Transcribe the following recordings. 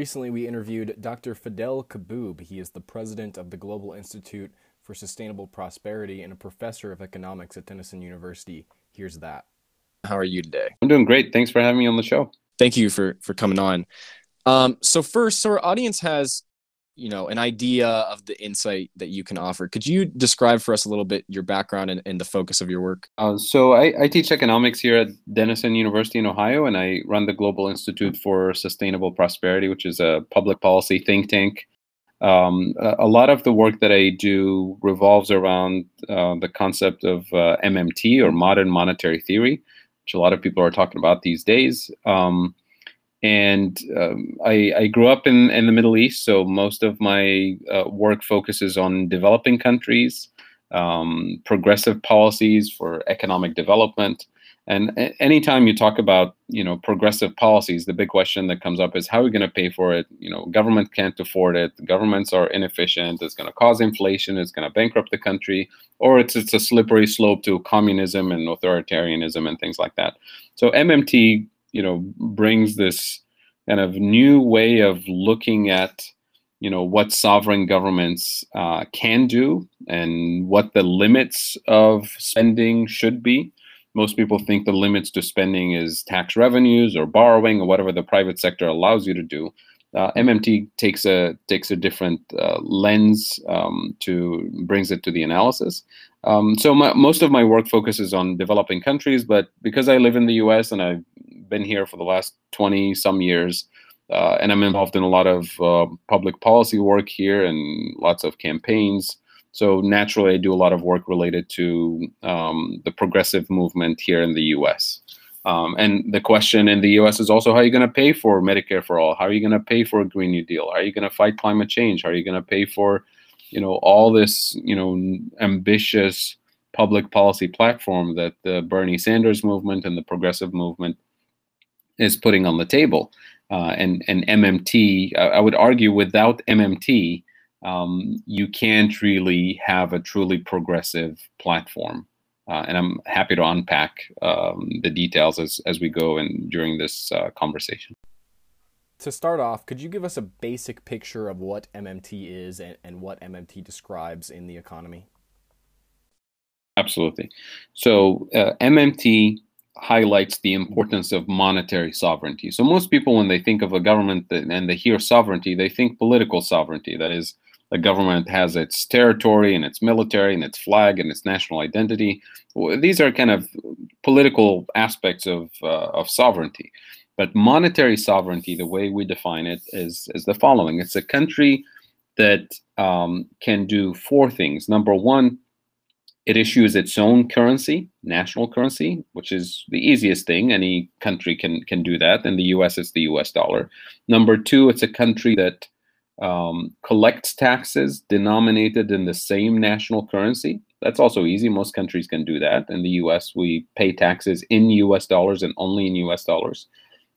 Recently, we interviewed Dr. Fadhel Kaboub. He is the president of the Global Institute for Sustainable Prosperity and a professor of economics at Denison University. Here's that. How are you today? I'm doing great. Thanks for having me on the show. Thank you for for coming on. Um, so first, so our audience has you know an idea of the insight that you can offer. Could you describe for us a little bit your background and, and the focus of your work? Uh, so I, I, teach economics here at denison university in ohio and i run the global institute for sustainable prosperity which is a public policy think tank. Um, a, lot of the work that i do revolves around uh, the concept of uh, mmt or modern monetary theory which a lot of people are talking about these days. Um, and um, I, I, grew up in, in the Middle East, so most of my uh, work focuses on developing countries, um, progressive policies for economic development. And anytime you talk about you know progressive policies, the big question that comes up is how are we going to pay for it? You know, government can't afford it. Governments are inefficient. It's going to cause inflation. It's going to bankrupt the country, or it's it's a slippery slope to communism and authoritarianism and things like that. So MMT you know brings this kind of new way of looking at you know what sovereign governments uh, can do and what the limits of spending should be most people think the limits to spending is tax revenues or borrowing or whatever the private sector allows you to do uh, MMT takes a takes a different uh, lens um, to brings it to the analysis. Um, so my, most of my work focuses on developing countries, but because I live in the U.S. and I've been here for the last 20 some years. Uh, and I'm involved in a lot of uh, public policy work here and lots of campaigns. So naturally, I do a lot of work related to um, the progressive movement here in the U.S. Um, and the question in the U.S. is also how are you going to pay for Medicare for all? How are you going to pay for a Green New Deal? How are you going to fight climate change? How are you going to pay for, you know, all this, you know, ambitious public policy platform that the Bernie Sanders movement and the progressive movement is putting on the table. Uh, and, and MMT, I, I would argue without MMT, um, you can't really have a truly progressive platform. Uh, and I'm happy to unpack um, the details as, as we go and during this uh, conversation. To start off, could you give us a basic picture of what MMT is and, and what MMT describes in the economy? Absolutely. So, uh, MMT highlights the importance of monetary sovereignty. So most people, when they think of a government and they hear sovereignty, they think political sovereignty. That is, a government has its territory and its military and its flag and its national identity. These are kind of political aspects of uh, of sovereignty. But monetary sovereignty, the way we define it, is is the following: It's a country that um, can do four things. Number one, it issues its own currency, national currency, which is the easiest thing. Any country can can do that. In the U.S., it's the U.S. dollar. Number two, it's a country that um, collects taxes denominated in the same national currency. That's also easy. Most countries can do that. In the U.S., we pay taxes in U.S. dollars and only in U.S. dollars.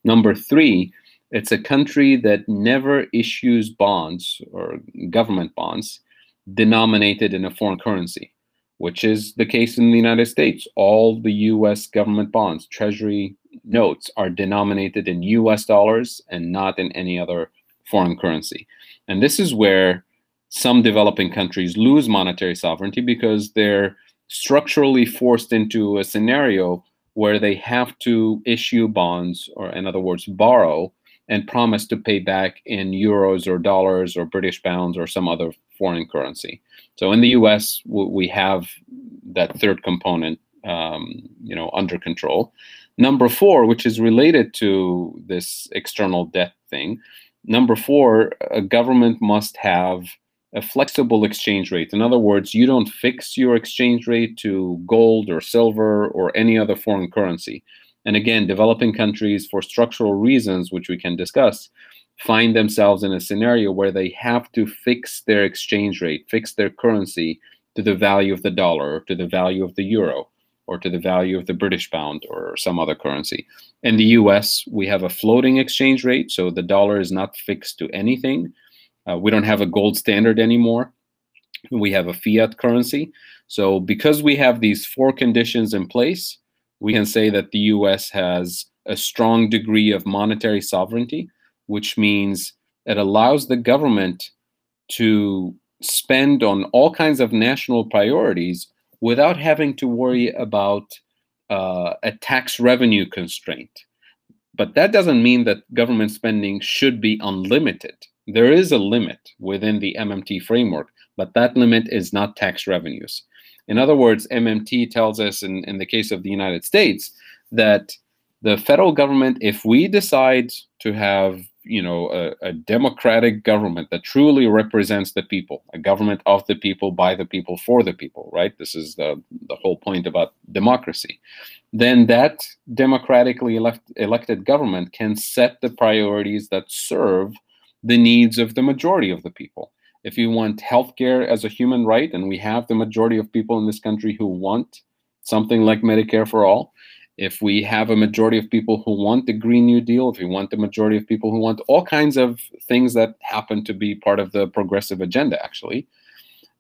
Number three, it's a country that never issues bonds or government bonds denominated in a foreign currency which is the case in the United States. All the US government bonds, treasury notes, are denominated in US dollars and not in any other foreign currency. And this is where some developing countries lose monetary sovereignty because they're structurally forced into a scenario where they have to issue bonds, or in other words, borrow and promise to pay back in euros or dollars or British pounds or some other foreign currency. So in the U.S., we have that third component, um, you know, under control. Number four, which is related to this external debt thing. Number four, a government must have a flexible exchange rate. In other words, you don't fix your exchange rate to gold or silver or any other foreign currency. And again, developing countries, for structural reasons, which we can discuss, find themselves in a scenario where they have to fix their exchange rate, fix their currency to the value of the dollar, or to the value of the euro, or to the value of the British pound or some other currency. In the US, we have a floating exchange rate, so the dollar is not fixed to anything. Uh, we don't have a gold standard anymore. We have a fiat currency. So, because we have these four conditions in place, we can say that the US has a strong degree of monetary sovereignty which means it allows the government to spend on all kinds of national priorities without having to worry about uh, a tax revenue constraint. But that doesn't mean that government spending should be unlimited. There is a limit within the MMT framework, but that limit is not tax revenues. In other words, MMT tells us in, in the case of the United States that the federal government, if we decide to have you know a, a, democratic government that truly represents the people a government of the people by the people for the people right? This is the the whole point about democracy. Then that democratically elect, elected government can set the priorities that serve the needs of the majority of the people. If you want healthcare as a human right and we have the majority of people in this country who want something like medicare for all if we have a majority of people who want the Green New Deal, if we want the majority of people who want all kinds of things that happen to be part of the progressive agenda, actually,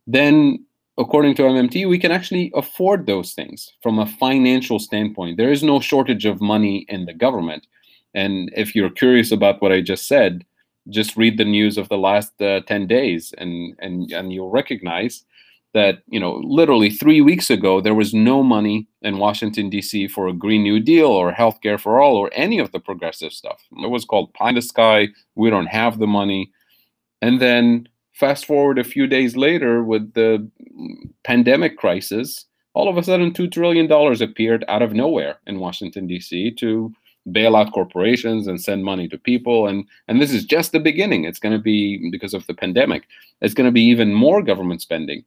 then according to MMT, we can actually afford those things from a financial standpoint. There is no shortage of money in the government. And if you're curious about what I just said, just read the news of the last uh, 10 days and, and, and you'll recognize that you know literally three weeks ago there was no money in washington d.c for a green new deal or healthcare for all or any of the progressive stuff. It was called pie in the sky. We don't have the money. And then fast forward a few days later with the pandemic crisis all of a sudden $2 trillion appeared out of nowhere in washington d.c to bail out corporations and send money to people. And and this is just the beginning. It's going to be because of the pandemic it's going to be even more government spending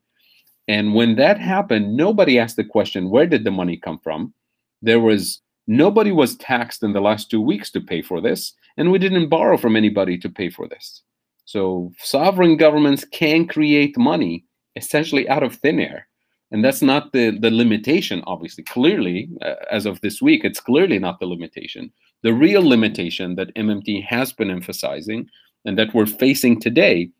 and when that happened, nobody asked the question, where did the money come from? There was nobody was taxed in the last two weeks to pay for this, and we didn't borrow from anybody to pay for this. So sovereign governments can create money essentially out of thin air. And that's not the, the limitation, obviously. Clearly, uh, as of this week, it's clearly not the limitation. The real limitation that MMT has been emphasizing and that we're facing today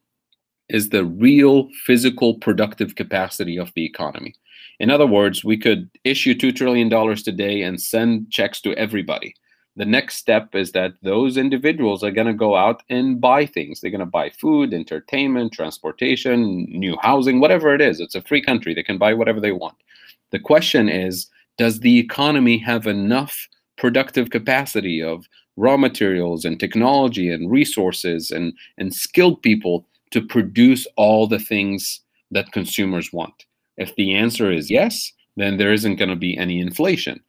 is the real physical productive capacity of the economy. In other words, we could issue $2 trillion today and send checks to everybody. The next step is that those individuals are going to go out and buy things. They're going to buy food, entertainment, transportation, new housing, whatever it is. It's a free country. They can buy whatever they want. The question is Does the economy have enough productive capacity of raw materials and technology and resources and, and skilled people to produce all the things that consumers want? If the answer is yes, then there isn't going to be any inflation.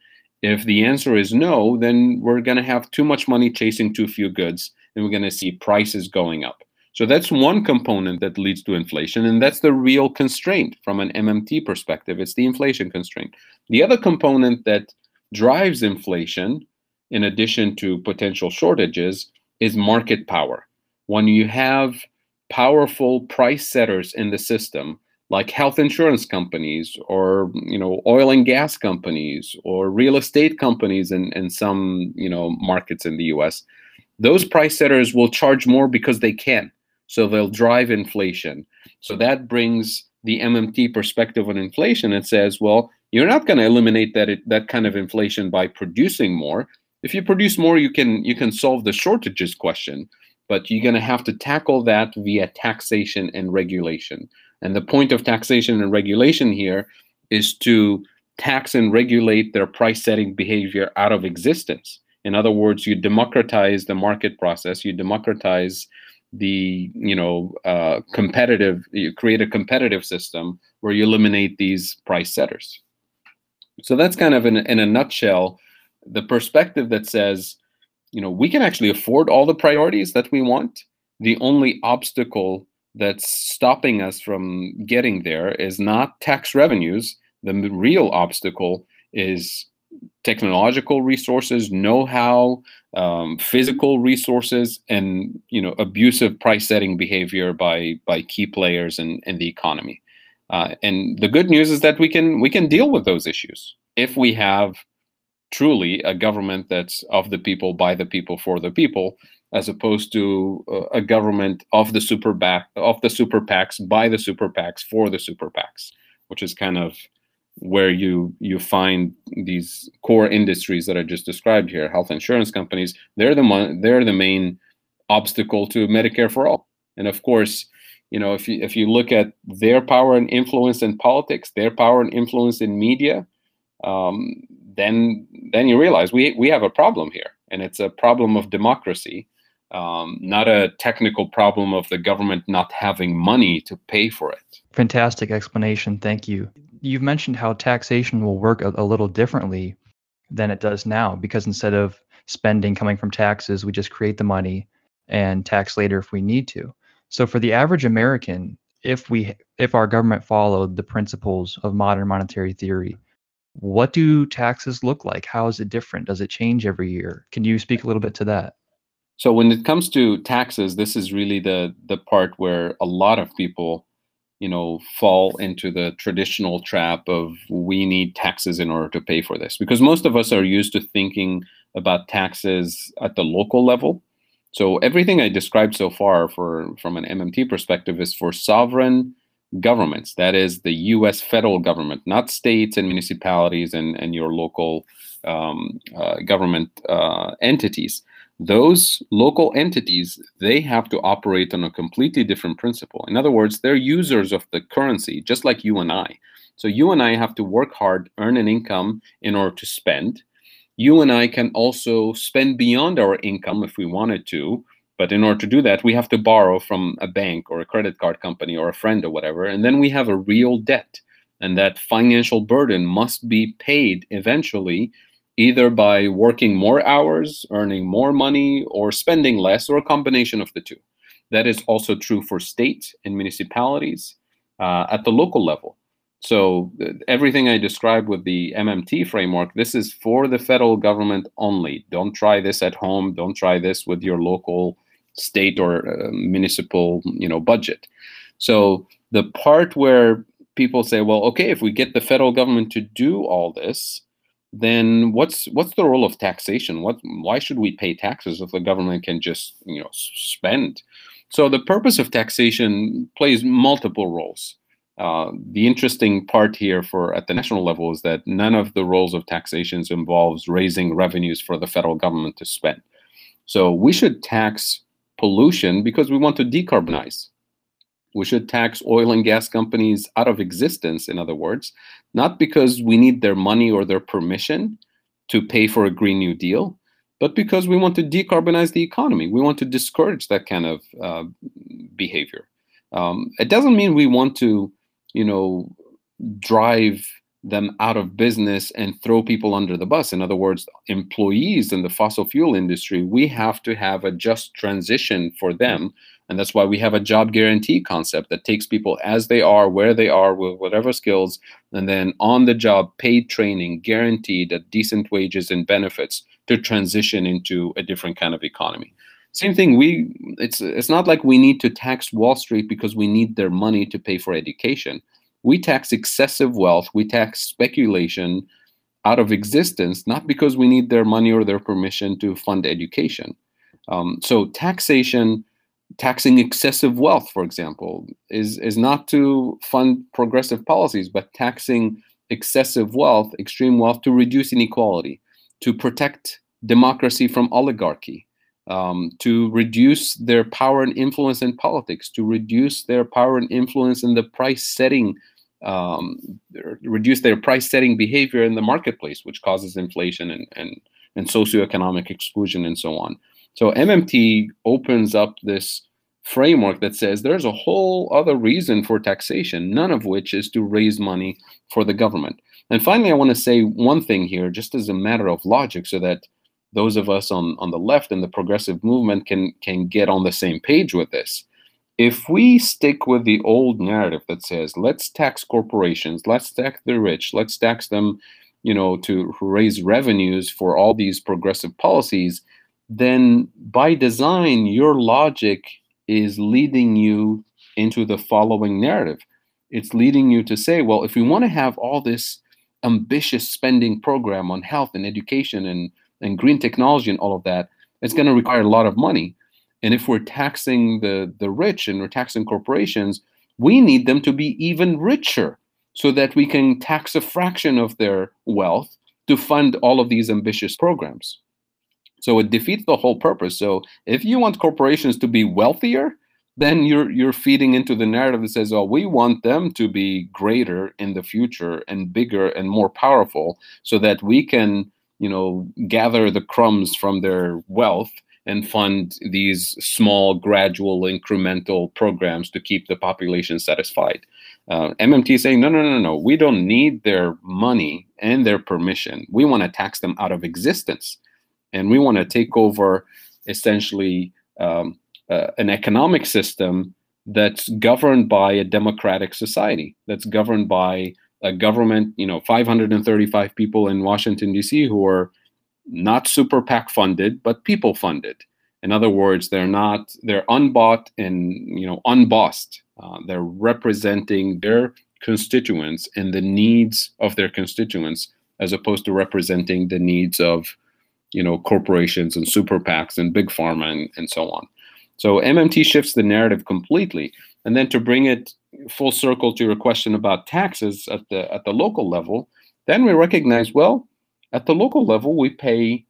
If the answer is no, then we're going to have too much money chasing too few goods and we're going to see prices going up. So that's one component that leads to inflation, and that's the real constraint from an MMT perspective. It's the inflation constraint. The other component that drives inflation, in addition to potential shortages, is market power. When you have powerful price setters in the system like health insurance companies or you know oil and gas companies or real estate companies in, in some you know markets in the US those price setters will charge more because they can. So they'll drive inflation. So that brings the MMT perspective on inflation and says well you're not going to eliminate that that kind of inflation by producing more. If you produce more you can you can solve the shortages question but you're going to have to tackle that via taxation and regulation. And the point of taxation and regulation here is to tax and regulate their price setting behavior out of existence. In other words, you democratize the market process, you democratize the you know uh, competitive you create a competitive system where you eliminate these price setters so that's kind of in, in a nutshell the perspective that says you know, we can actually afford all the priorities that we want. The only obstacle that's stopping us from getting there is not tax revenues. The real obstacle is technological resources, know-how, um, physical resources, and you know abusive price-setting behavior by by key players in, in the economy. Uh, and the good news is that we can we can deal with those issues if we have truly a government that's of the people, by the people, for the people, as opposed to uh, a government of the super PAC of the super PACs, by the super PACs, for the super PACs, which is kind of where you you find these core industries that I just described here, health insurance companies. They're the mon- they're the main obstacle to Medicare for all. And of course, you know, if you if you look at their power and influence in politics, their power and influence in media, um, then then you realize we we have a problem here, and it's a problem of democracy, um, not a technical problem of the government not having money to pay for it. Fantastic explanation. Thank you. You've mentioned how taxation will work a, a little differently than it does now, because instead of spending coming from taxes, we just create the money and tax later if we need to. So for the average American, if we if our government followed the principles of modern monetary theory, what do taxes look like? How is it different? Does it change every year? Can you speak a little bit to that? So when it comes to taxes, this is really the the part where a lot of people, you know, fall into the traditional trap of we need taxes in order to pay for this. Because most of us are used to thinking about taxes at the local level so everything I described so far for from an MMT perspective is for sovereign governments. That is the U.S. federal government, not states and municipalities and, and your local um, uh, government uh, entities. Those local entities, they have to operate on a completely different principle. In other words, they're users of the currency, just like you and I. So you and I have to work hard, earn an income in order to spend you and I can also spend beyond our income if we wanted to. But in order to do that, we have to borrow from a bank or a credit card company or a friend or whatever. And then we have a real debt. And that financial burden must be paid eventually, either by working more hours, earning more money, or spending less, or a combination of the two. That is also true for states and municipalities uh, at the local level. So everything I described with the MMT framework, this is for the federal government only. Don't try this at home. Don't try this with your local state or uh, municipal, you know, budget. So the part where people say, well, okay, if we get the federal government to do all this, then what's what's the role of taxation? What why should we pay taxes if the government can just, you know, spend? So the purpose of taxation plays multiple roles. Uh, the interesting part here for at the national level is that none of the roles of taxations involves raising revenues for the federal government to spend. So we should tax pollution because we want to decarbonize. We should tax oil and gas companies out of existence, in other words, not because we need their money or their permission to pay for a Green New Deal, but because we want to decarbonize the economy. We want to discourage that kind of uh, behavior. Um, it doesn't mean we want to you know, drive them out of business and throw people under the bus. In other words, employees in the fossil fuel industry, we have to have a just transition for them. And that's why we have a job guarantee concept that takes people as they are, where they are, with whatever skills, and then on the job paid training, guaranteed at decent wages and benefits to transition into a different kind of economy. Same thing. We it's it's not like we need to tax Wall Street because we need their money to pay for education. We tax excessive wealth. We tax speculation out of existence, not because we need their money or their permission to fund education. Um, so taxation, taxing excessive wealth, for example, is is not to fund progressive policies, but taxing excessive wealth, extreme wealth, to reduce inequality, to protect democracy from oligarchy um, to reduce their power and influence in politics, to reduce their power and influence in the price setting, um, reduce their price setting behavior in the marketplace, which causes inflation and, and, and socioeconomic exclusion and so on. So MMT opens up this framework that says there's a whole other reason for taxation, none of which is to raise money for the government. And finally, I want to say one thing here, just as a matter of logic, so that those of us on, on the left and the progressive movement can can get on the same page with this. If we stick with the old narrative that says let's tax corporations, let's tax the rich, let's tax them, you know, to raise revenues for all these progressive policies, then by design your logic is leading you into the following narrative. It's leading you to say, well, if we want to have all this ambitious spending program on health and education and and green technology and all of that, it's going to require a lot of money. And if we're taxing the, the rich and we're taxing corporations, we need them to be even richer so that we can tax a fraction of their wealth to fund all of these ambitious programs. So it defeats the whole purpose. So if you want corporations to be wealthier, then you're you're feeding into the narrative that says, "Oh, we want them to be greater in the future and bigger and more powerful, so that we can, you know, gather the crumbs from their wealth and fund these small, gradual, incremental programs to keep the population satisfied." Uh, MMT is saying, "No, no, no, no. We don't need their money and their permission. We want to tax them out of existence, and we want to take over essentially." Um, uh, an economic system that's governed by a democratic society, that's governed by a government, you know, 535 people in Washington, D.C., who are not super PAC funded, but people funded. In other words, they're not, they're unbought and, you know, unbossed. Uh, they're representing their constituents and the needs of their constituents as opposed to representing the needs of, you know, corporations and super PACs and big pharma and, and so on. So MMT shifts the narrative completely. And then to bring it full circle to your question about taxes at the at the local level, then we recognize well, at the local level we pay,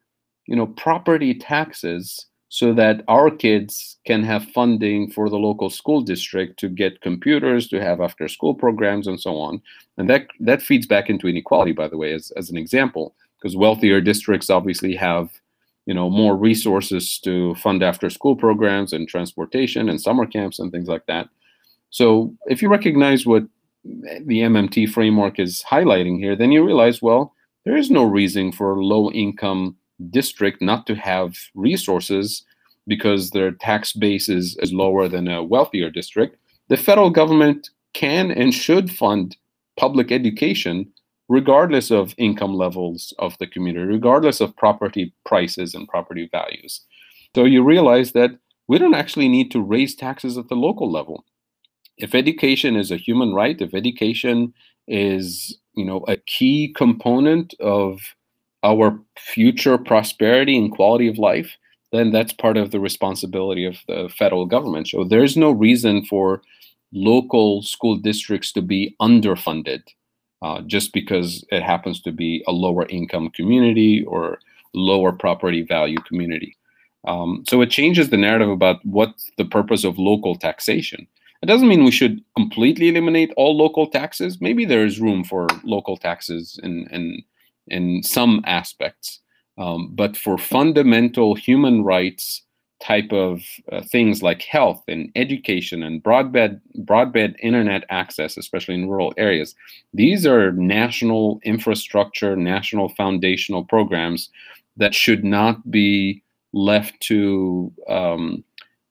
you know, property taxes so that our kids can have funding for the local school district to get computers, to have after school programs and so on. And that that feeds back into inequality by the way as as an example because wealthier districts obviously have you know more resources to fund after school programs and transportation and summer camps and things like that so if you recognize what the mmt framework is highlighting here then you realize well there is no reason for a low income district not to have resources because their tax base is, is lower than a wealthier district the federal government can and should fund public education regardless of income levels of the community, regardless of property prices and property values. So you realize that we don't actually need to raise taxes at the local level. If education is a human right, if education is, you know, a key component of our future prosperity and quality of life, then that's part of the responsibility of the federal government. So there's no reason for local school districts to be underfunded uh, just because it happens to be a lower income community or lower property value community. Um, so it changes the narrative about what's the purpose of local taxation. It doesn't mean we should completely eliminate all local taxes. Maybe there is room for local taxes in in, in some aspects, um, but for fundamental human rights type of uh, things like health and education and broadband broadband internet access especially in rural areas these are national infrastructure national foundational programs that should not be left to um,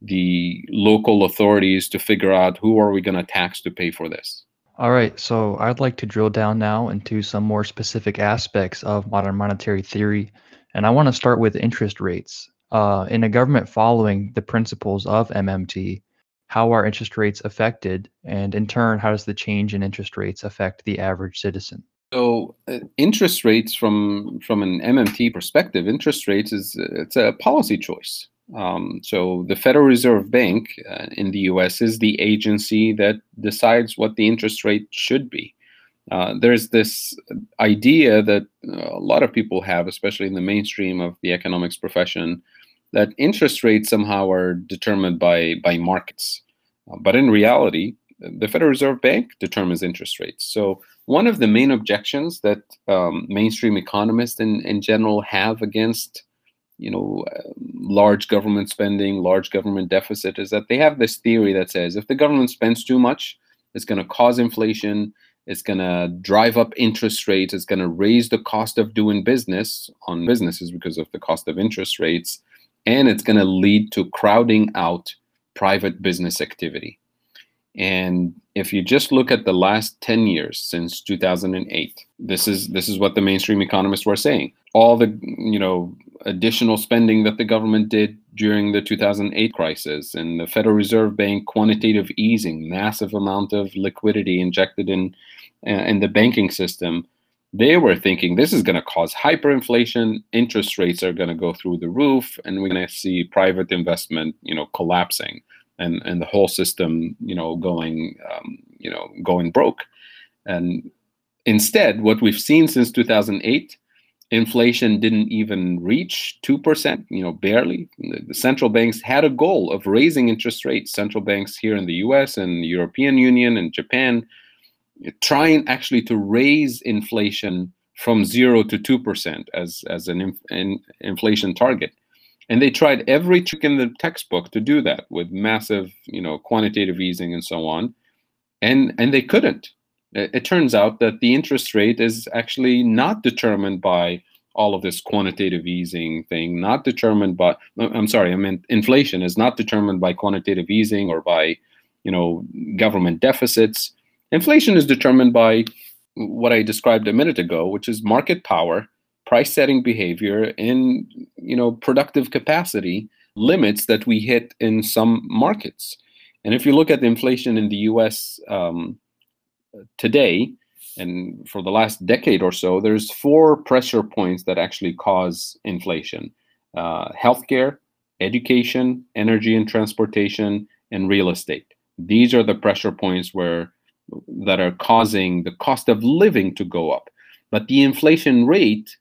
the local authorities to figure out who are we going to tax to pay for this all right so i'd like to drill down now into some more specific aspects of modern monetary theory and i want to start with interest rates uh, in a government following the principles of MMT, how are interest rates affected? And in turn, how does the change in interest rates affect the average citizen? So, uh, interest rates from from an MMT perspective, interest rates is it's a policy choice. Um, so, the Federal Reserve Bank uh, in the U.S. is the agency that decides what the interest rate should be. Uh, there's this idea that uh, a lot of people have, especially in the mainstream of the economics profession, that interest rates somehow are determined by by markets. Uh, but in reality, the Federal Reserve Bank determines interest rates. So one of the main objections that um, mainstream economists in, in general have against you know large government spending, large government deficit is that they have this theory that says if the government spends too much, it's going to cause inflation, it's going to drive up interest rates, it's going to raise the cost of doing business on businesses because of the cost of interest rates and it's going to lead to crowding out private business activity. And if you just look at the last 10 years since 2008, this is this is what the mainstream economists were saying. All the you know additional spending that the government did during the 2008 crisis and the Federal Reserve Bank quantitative easing, massive amount of liquidity injected in uh, in the banking system they were thinking this is going to cause hyperinflation interest rates are going to go through the roof and we're going to see private investment you know collapsing and and the whole system you know going um, you know going broke. And instead what we've seen since 2008 inflation didn't even reach 2%, you know, barely. The central banks had a goal of raising interest rates. Central banks here in the US and European Union and Japan eh, trying actually to raise inflation from 0 to 2% as, as an, inf an inflation target. And they tried every trick in the textbook to do that with massive, you know, quantitative easing and so on. And, and they couldn't it turns out that the interest rate is actually not determined by all of this quantitative easing thing, not determined by, I'm sorry, I mean, inflation is not determined by quantitative easing or by, you know, government deficits. Inflation is determined by what I described a minute ago, which is market power, price setting behavior, and, you know, productive capacity limits that we hit in some markets. And if you look at the inflation in the US, um, today and for the last decade or so, there's four pressure points that actually cause inflation: uh, healthcare, education, energy and transportation, and real estate. These are the pressure points where that are causing the cost of living to go up. But the inflation rate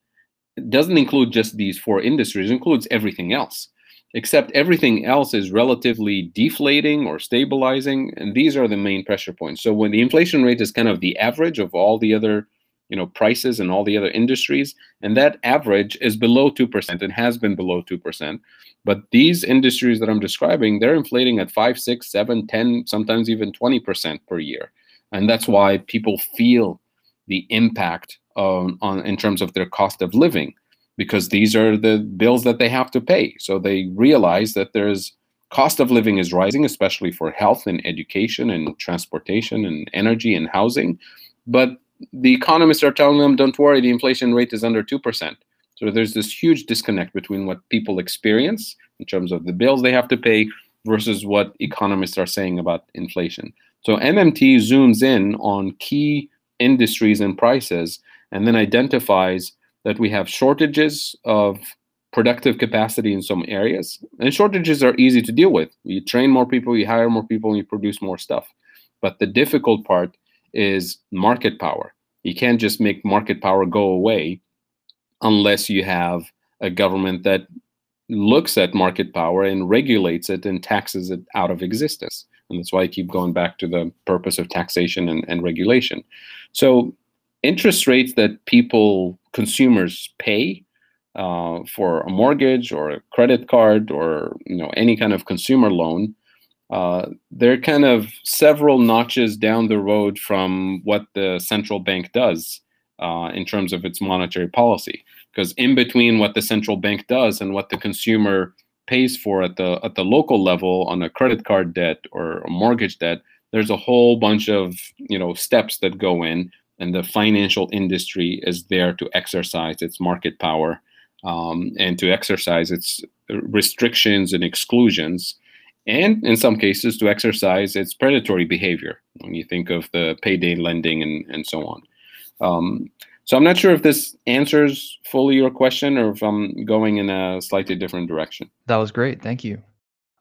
doesn't include just these four industries; includes everything else except everything else is relatively deflating or stabilizing and these are the main pressure points. So when the inflation rate is kind of the average of all the other you know prices and all the other industries and that average is below 2% and has been below 2% but these industries that i'm describing they're inflating at 5 6 7 10 sometimes even 20% per year. And that's why people feel the impact on, on in terms of their cost of living because these are the bills that they have to pay. So they realize that there's cost of living is rising, especially for health and education and transportation and energy and housing. But the economists are telling them, don't worry, the inflation rate is under 2%. So there's this huge disconnect between what people experience in terms of the bills they have to pay versus what economists are saying about inflation. So MMT zooms in on key industries and prices and then identifies that we have shortages of productive capacity in some areas. And shortages are easy to deal with. You train more people, you hire more people, and you produce more stuff. But the difficult part is market power. You can't just make market power go away unless you have a government that looks at market power and regulates it and taxes it out of existence. And that's why I keep going back to the purpose of taxation and, and regulation. So interest rates that people consumers pay uh, for a mortgage or a credit card or you know any kind of consumer loan uh, they're kind of several notches down the road from what the central bank does uh, in terms of its monetary policy. Because in between what the central bank does and what the consumer pays for at the at the local level on a credit card debt or a mortgage debt there's a whole bunch of you know steps that go in and the financial industry is there to exercise its market power um, and to exercise its restrictions and exclusions, and in some cases to exercise its predatory behavior. When you think of the payday lending and, and so on. Um, so I'm not sure if this answers fully your question or if I'm going in a slightly different direction. That was great. Thank you.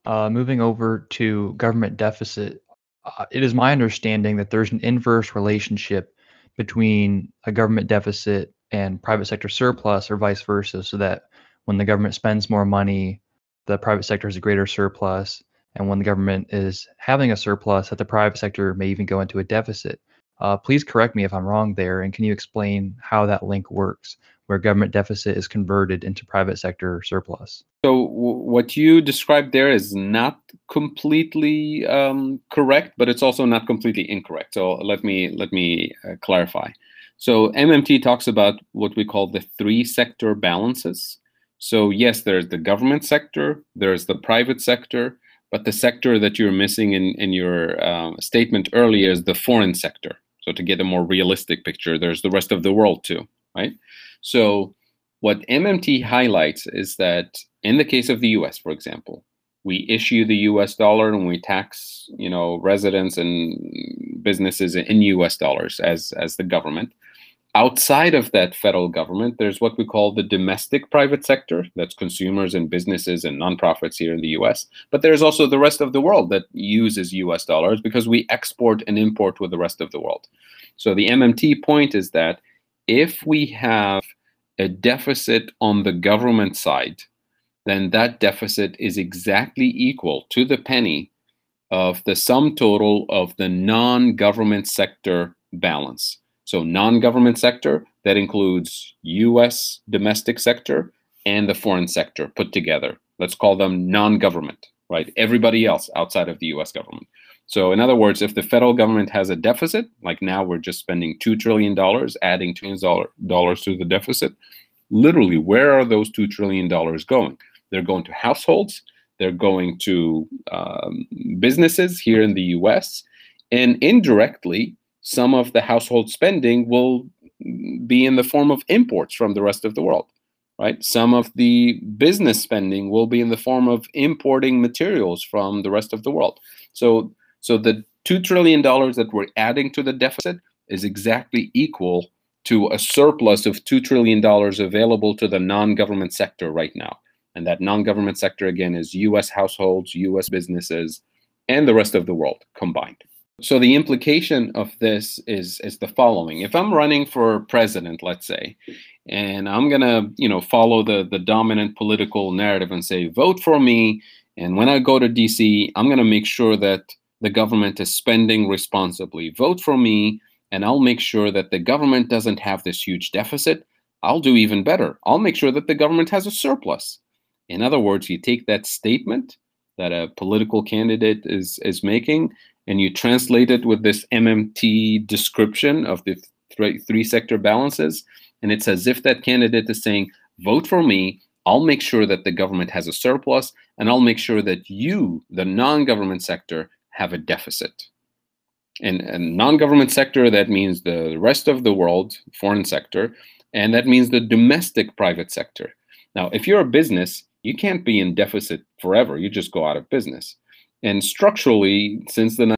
Uh, moving over to government deficit, uh, it is my understanding that there's an inverse relationship between a government deficit and private sector surplus or vice versa so that when the government spends more money the private sector has a greater surplus and when the government is having a surplus that the private sector may even go into a deficit. Uh, please correct me if i'm wrong there and can you explain how that link works where government deficit is converted into private sector surplus. So what you described there is not completely um, correct, but it's also not completely incorrect. So let me let me uh, clarify. So MMT talks about what we call the three sector balances. So yes, there's the government sector, there's the private sector, but the sector that you're missing in in your uh, statement earlier is the foreign sector. So to get a more realistic picture, there's the rest of the world too, right? So what MMT highlights is that in the case of the US, for example, we issue the US dollar and we tax, you know, residents and businesses in US dollars as, as the government. Outside of that federal government, there's what we call the domestic private sector. That's consumers and businesses and nonprofits here in the US. But there's also the rest of the world that uses US dollars because we export and import with the rest of the world. So the MMT point is that if we have a deficit on the government side, then that deficit is exactly equal to the penny of the sum total of the non government sector balance. So, non government sector, that includes US domestic sector and the foreign sector put together. Let's call them non government, right? Everybody else outside of the US government. So, in other words, if the federal government has a deficit, like now we're just spending $2 trillion, adding $2 trillion to the deficit, literally, where are those $2 trillion going? They're going to households, they're going to um, businesses here in the US, and indirectly, some of the household spending will be in the form of imports from the rest of the world right some of the business spending will be in the form of importing materials from the rest of the world so so the $2 trillion that we're adding to the deficit is exactly equal to a surplus of $2 trillion available to the non government sector right now. And that non government sector, again, is US households, US businesses, and the rest of the world combined. So the implication of this is, is the following. If I'm running for president, let's say, and I'm gonna, you know, follow the, the dominant political narrative and say, vote for me, and when I go to DC, I'm gonna make sure that the government is spending responsibly. Vote for me, and I'll make sure that the government doesn't have this huge deficit. I'll do even better. I'll make sure that the government has a surplus. In other words, you take that statement that a political candidate is, is making and you translate it with this MMT description of the th- three sector balances. And it's as if that candidate is saying, vote for me. I'll make sure that the government has a surplus, and I'll make sure that you, the non government sector, have a deficit. And, and non-government sector, that means the rest of the world, foreign sector, and that means the domestic private sector. Now, if you're a business, you can't be in deficit forever. You just go out of business. And structurally, since the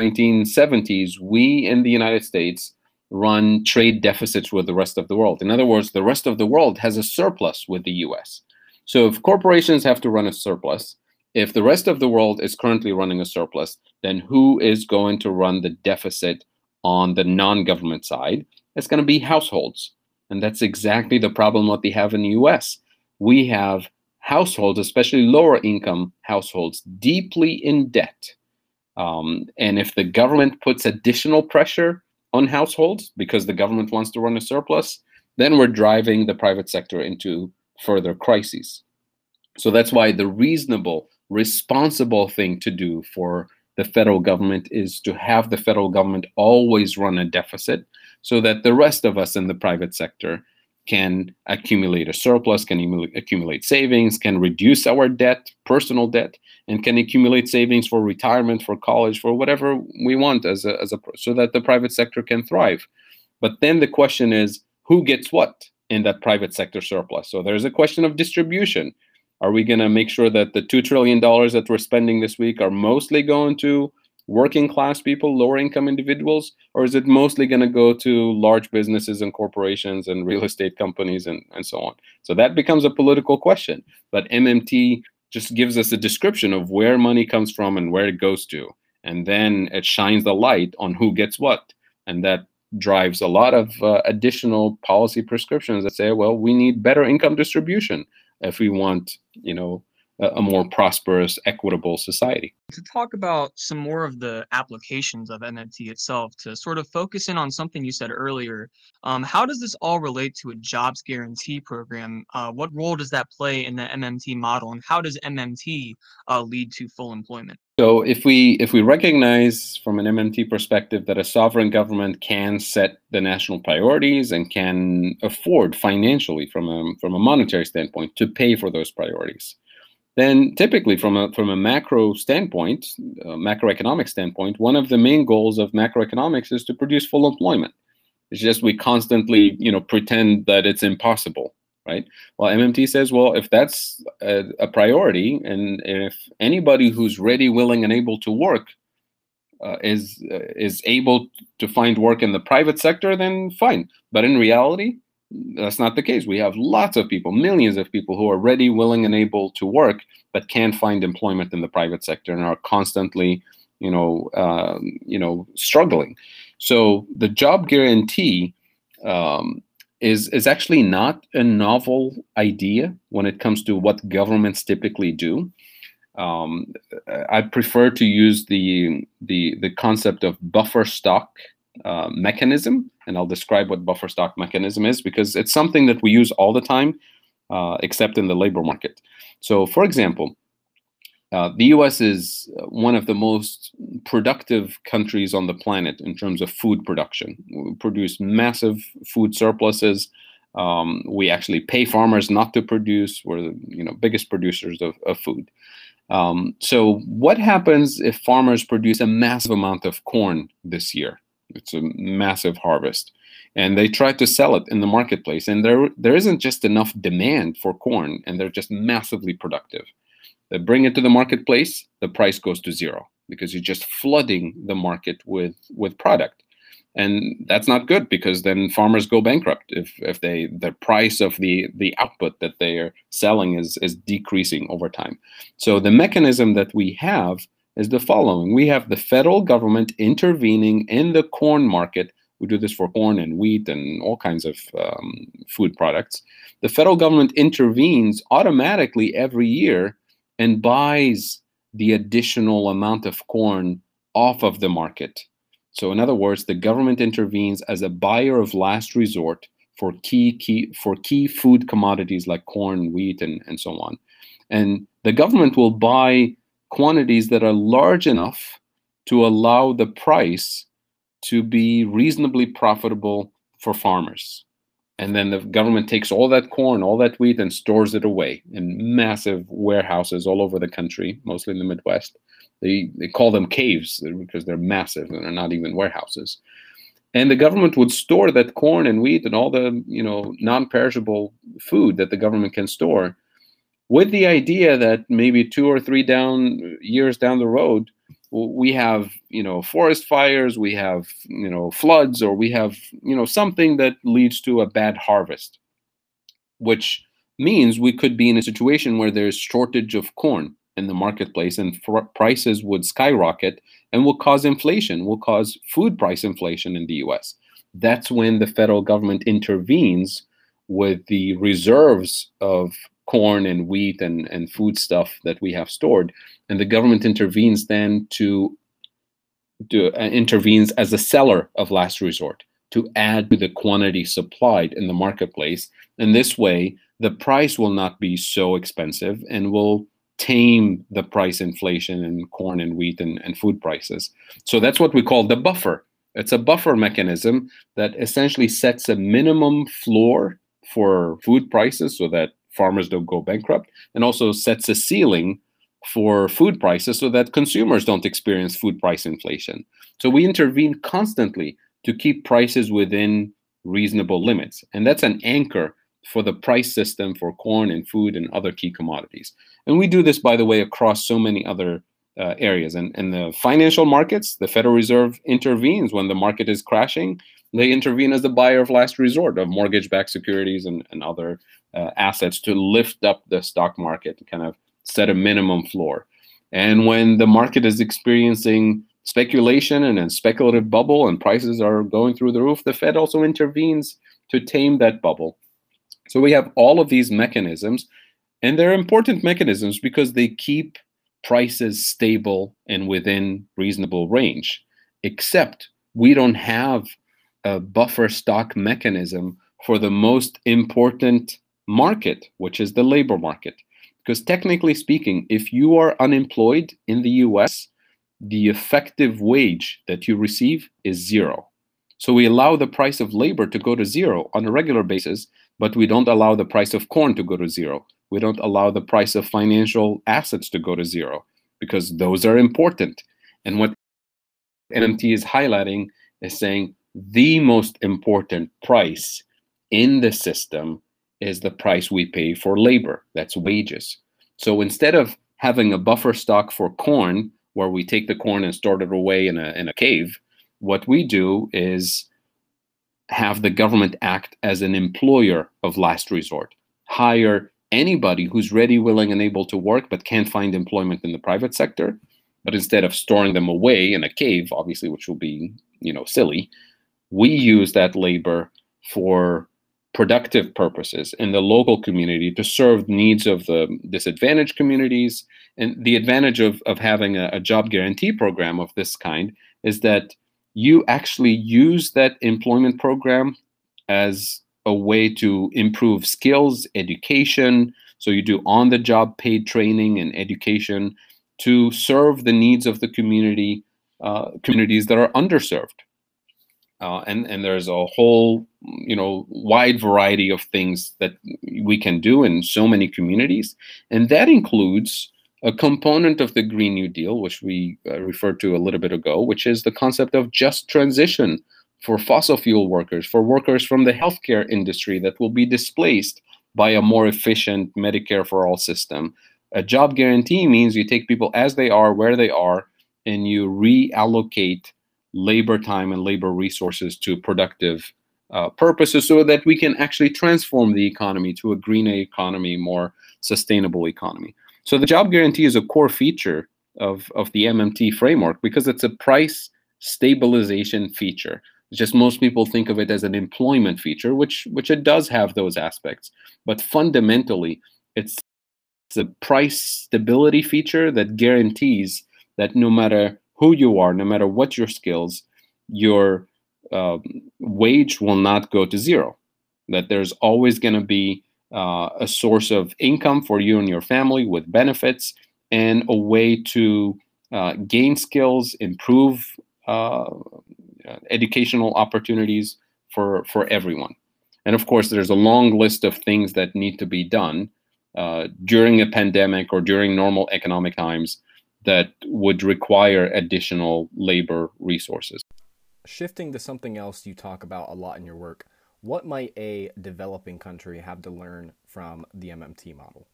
1970s, we in the United States run trade deficits with the rest of the world. In other words, the rest of the world has a surplus with the US. So if corporations have to run a surplus, if the rest of the world is currently running a surplus, then who is going to run the deficit on the non government side? It's going to be households. And that's exactly the problem what we have in the US. We have households, especially lower income households, deeply in debt. Um, and if the government puts additional pressure on households because the government wants to run a surplus, then we're driving the private sector into further crises. So that's why the reasonable responsible thing to do for the federal government is to have the federal government always run a deficit so that the rest of us in the private sector can accumulate a surplus, can accumulate savings, can reduce our debt, personal debt, and can accumulate savings for retirement, for college, for whatever we want as a, as a so that the private sector can thrive. But then the question is who gets what in that private sector surplus? So there's a question of distribution. Are we going to make sure that the $2 trillion that we're spending this week are mostly going to working class people, lower income individuals, or is it mostly going to go to large businesses and corporations and real estate companies and, and so on? So that becomes a political question. But MMT just gives us a description of where money comes from and where it goes to. And then it shines the light on who gets what. And that drives a lot of uh, additional policy prescriptions that say, well, we need better income distribution if we want, you know, a, a more prosperous, equitable society. To talk about some more of the applications of MMT itself, to sort of focus in on something you said earlier, um, how does this all relate to a jobs guarantee program? Uh, what role does that play in the MMT model, and how does MMT uh, lead to full employment? So if we if we recognize from an MMT perspective that a sovereign government can set the national priorities and can afford financially from a from a monetary standpoint to pay for those priorities, then typically from a from a macro standpoint, macroeconomic standpoint, one of the main goals of macroeconomics is to produce full employment. It's just we constantly you know pretend that it's impossible right? Well, MMT says, well, if that's a, a priority, and if anybody who's ready, willing, and able to work uh, is uh, is able to find work in the private sector, then fine. But in reality, that's not the case. We have lots of people, millions of people who are ready, willing, and able to work, but can't find employment in the private sector and are constantly, you know, um, you know, struggling. So the job guarantee um, is is actually not a novel idea when it comes to what governments typically do. Um, I prefer to use the the the concept of buffer stock uh, mechanism, and I'll describe what buffer stock mechanism is because it's something that we use all the time, uh, except in the labor market. So, for example, uh, the US is one of the most productive countries on the planet in terms of food production. We produce massive food surpluses. Um, we actually pay farmers not to produce. We're the you know biggest producers of, of food. Um, so what happens if farmers produce a massive amount of corn this year? It's a massive harvest, and they try to sell it in the marketplace, and there there isn't just enough demand for corn, and they're just massively productive. They bring it to the marketplace, the price goes to zero because you're just flooding the market with with product. And that's not good because then farmers go bankrupt if, if they the price of the the output that they are selling is is decreasing over time. So the mechanism that we have is the following. We have the federal government intervening in the corn market. We do this for corn and wheat and all kinds of um, food products. The federal government intervenes automatically every year and buys the additional amount of corn off of the market. So, in other words, the government intervenes as a buyer of last resort for key, key for key food commodities like corn, wheat, and, and so on. And the government will buy quantities that are large enough to allow the price to be reasonably profitable for farmers and then the government takes all that corn, all that wheat, and stores it away in massive warehouses all over the country, mostly in the Midwest. They they call them caves uh, because they're massive and they're not even warehouses. And the government would store that corn and wheat and all the you know non-perishable food that the government can store, with the idea that maybe two or three down years down the road, we have you know forest fires we have you know floods or we have you know something that leads to a bad harvest which means we could be in a situation where there's shortage of corn in the marketplace and prices would skyrocket and will cause inflation will cause food price inflation in the US that's when the federal government intervenes with the reserves of corn and wheat and, and food stuff that we have stored. And the government intervenes then to do, uh, intervenes as a seller of last resort to add to the quantity supplied in the marketplace. And this way, the price will not be so expensive and will tame the price inflation in corn and wheat and, and food prices. So that's what we call the buffer. It's a buffer mechanism that essentially sets a minimum floor for food prices so that farmers don't go bankrupt, and also sets a ceiling for food prices so that consumers don't experience food price inflation. So we intervene constantly to keep prices within reasonable limits. And that's an anchor for the price system for corn and food and other key commodities. And we do this, by the way, across so many other uh, areas. And in the financial markets, the Federal Reserve intervenes when the market is crashing. They intervene as the buyer of last resort of mortgage backed securities and, and other uh, assets to lift up the stock market kind of set a minimum floor. And when the market is experiencing speculation and a speculative bubble and prices are going through the roof, the Fed also intervenes to tame that bubble. So we have all of these mechanisms, and they're important mechanisms because they keep prices stable and within reasonable range. Except we don't have a buffer stock mechanism for the most important market, which is the labor market. Because technically speaking, if you are unemployed in the US, the effective wage that you receive is zero. So we allow the price of labor to go to zero on a regular basis, but we don't allow the price of corn to go to zero. We don't allow the price of financial assets to go to zero because those are important. And what MMT is highlighting is saying the most important price in the system is the price we pay for labor. That's wages. So instead of having a buffer stock for corn, where we take the corn and store it away in a, in a cave, what we do is have the government act as an employer of last resort, hire anybody who's ready, willing, and able to work but can't find employment in the private sector. But instead of storing them away in a cave, obviously, which will be you know silly, we use that labor for productive purposes in the local community to serve needs of the disadvantaged communities. And the advantage of, of having a, a job guarantee program of this kind is that you actually use that employment program as a way to improve skills, education. So you do on the job paid training and education to serve the needs of the community, uh, communities that are underserved. Uh, and and there's a whole you know wide variety of things that we can do in so many communities, and that includes a component of the Green New Deal, which we uh, referred to a little bit ago, which is the concept of just transition for fossil fuel workers, for workers from the healthcare industry that will be displaced by a more efficient Medicare for all system. A job guarantee means you take people as they are, where they are, and you reallocate labor time and labor resources to productive uh, purposes so that we can actually transform the economy to a greener economy, more sustainable economy. So the job guarantee is a core feature of, of the MMT framework because it's a price stabilization feature. It's just most people think of it as an employment feature, which which it does have those aspects. But fundamentally, it's, it's a price stability feature that guarantees that no matter who you are, no matter what your skills, your uh, wage will not go to zero. That there's always going to be uh, a source of income for you and your family with benefits and a way to uh, gain skills, improve uh, educational opportunities for, for everyone. And of course, there's a long list of things that need to be done uh, during a pandemic or during normal economic times that would require additional labor resources. Shifting to something else you talk about a lot in your work, what might a developing country have to learn from the MMT model?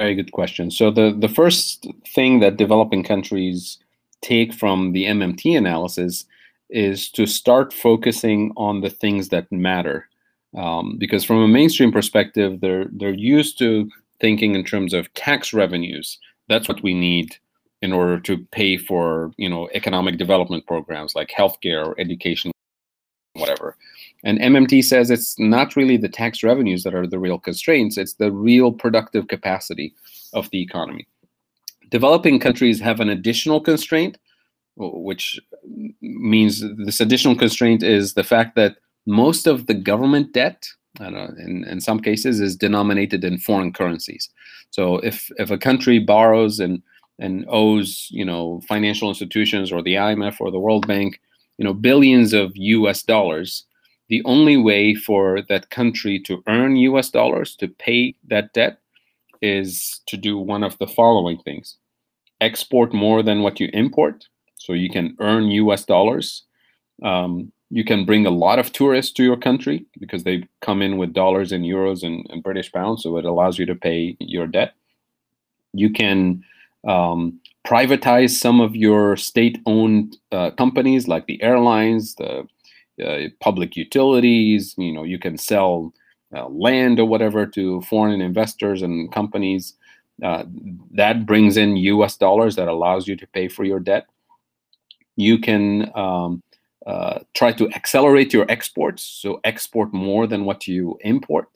Very good question. So the, the first thing that developing countries take from the MMT analysis is to start focusing on the things that matter. Um, because from a mainstream perspective, they're they're used to thinking in terms of tax revenues. That's what we need in order to pay for you know economic development programs like healthcare or education whatever. And mmt says it's not really the tax revenues that are the real constraints it's the real productive capacity of the economy. Developing countries have an additional constraint which means this additional constraint is the fact that most of the government debt know, in, in some cases is denominated in foreign currencies. So if if a country borrows and and owes you know financial institutions or the IMF or the World Bank you know billions of US dollars. The only way for that country to earn US dollars to pay that debt is to do one of the following things. Export more than what you import so you can earn US dollars. Um, you can bring a lot of tourists to your country because they come in with dollars and euros and, and British pounds so it allows you to pay your debt. You can um, privatize some of your state-owned uh, companies like the airlines, the uh, public utilities. You know, you can sell uh, land or whatever to foreign investors and companies. Uh, that brings in U.S. dollars that allows you to pay for your debt. You can um, uh, try to accelerate your exports, so export more than what you import.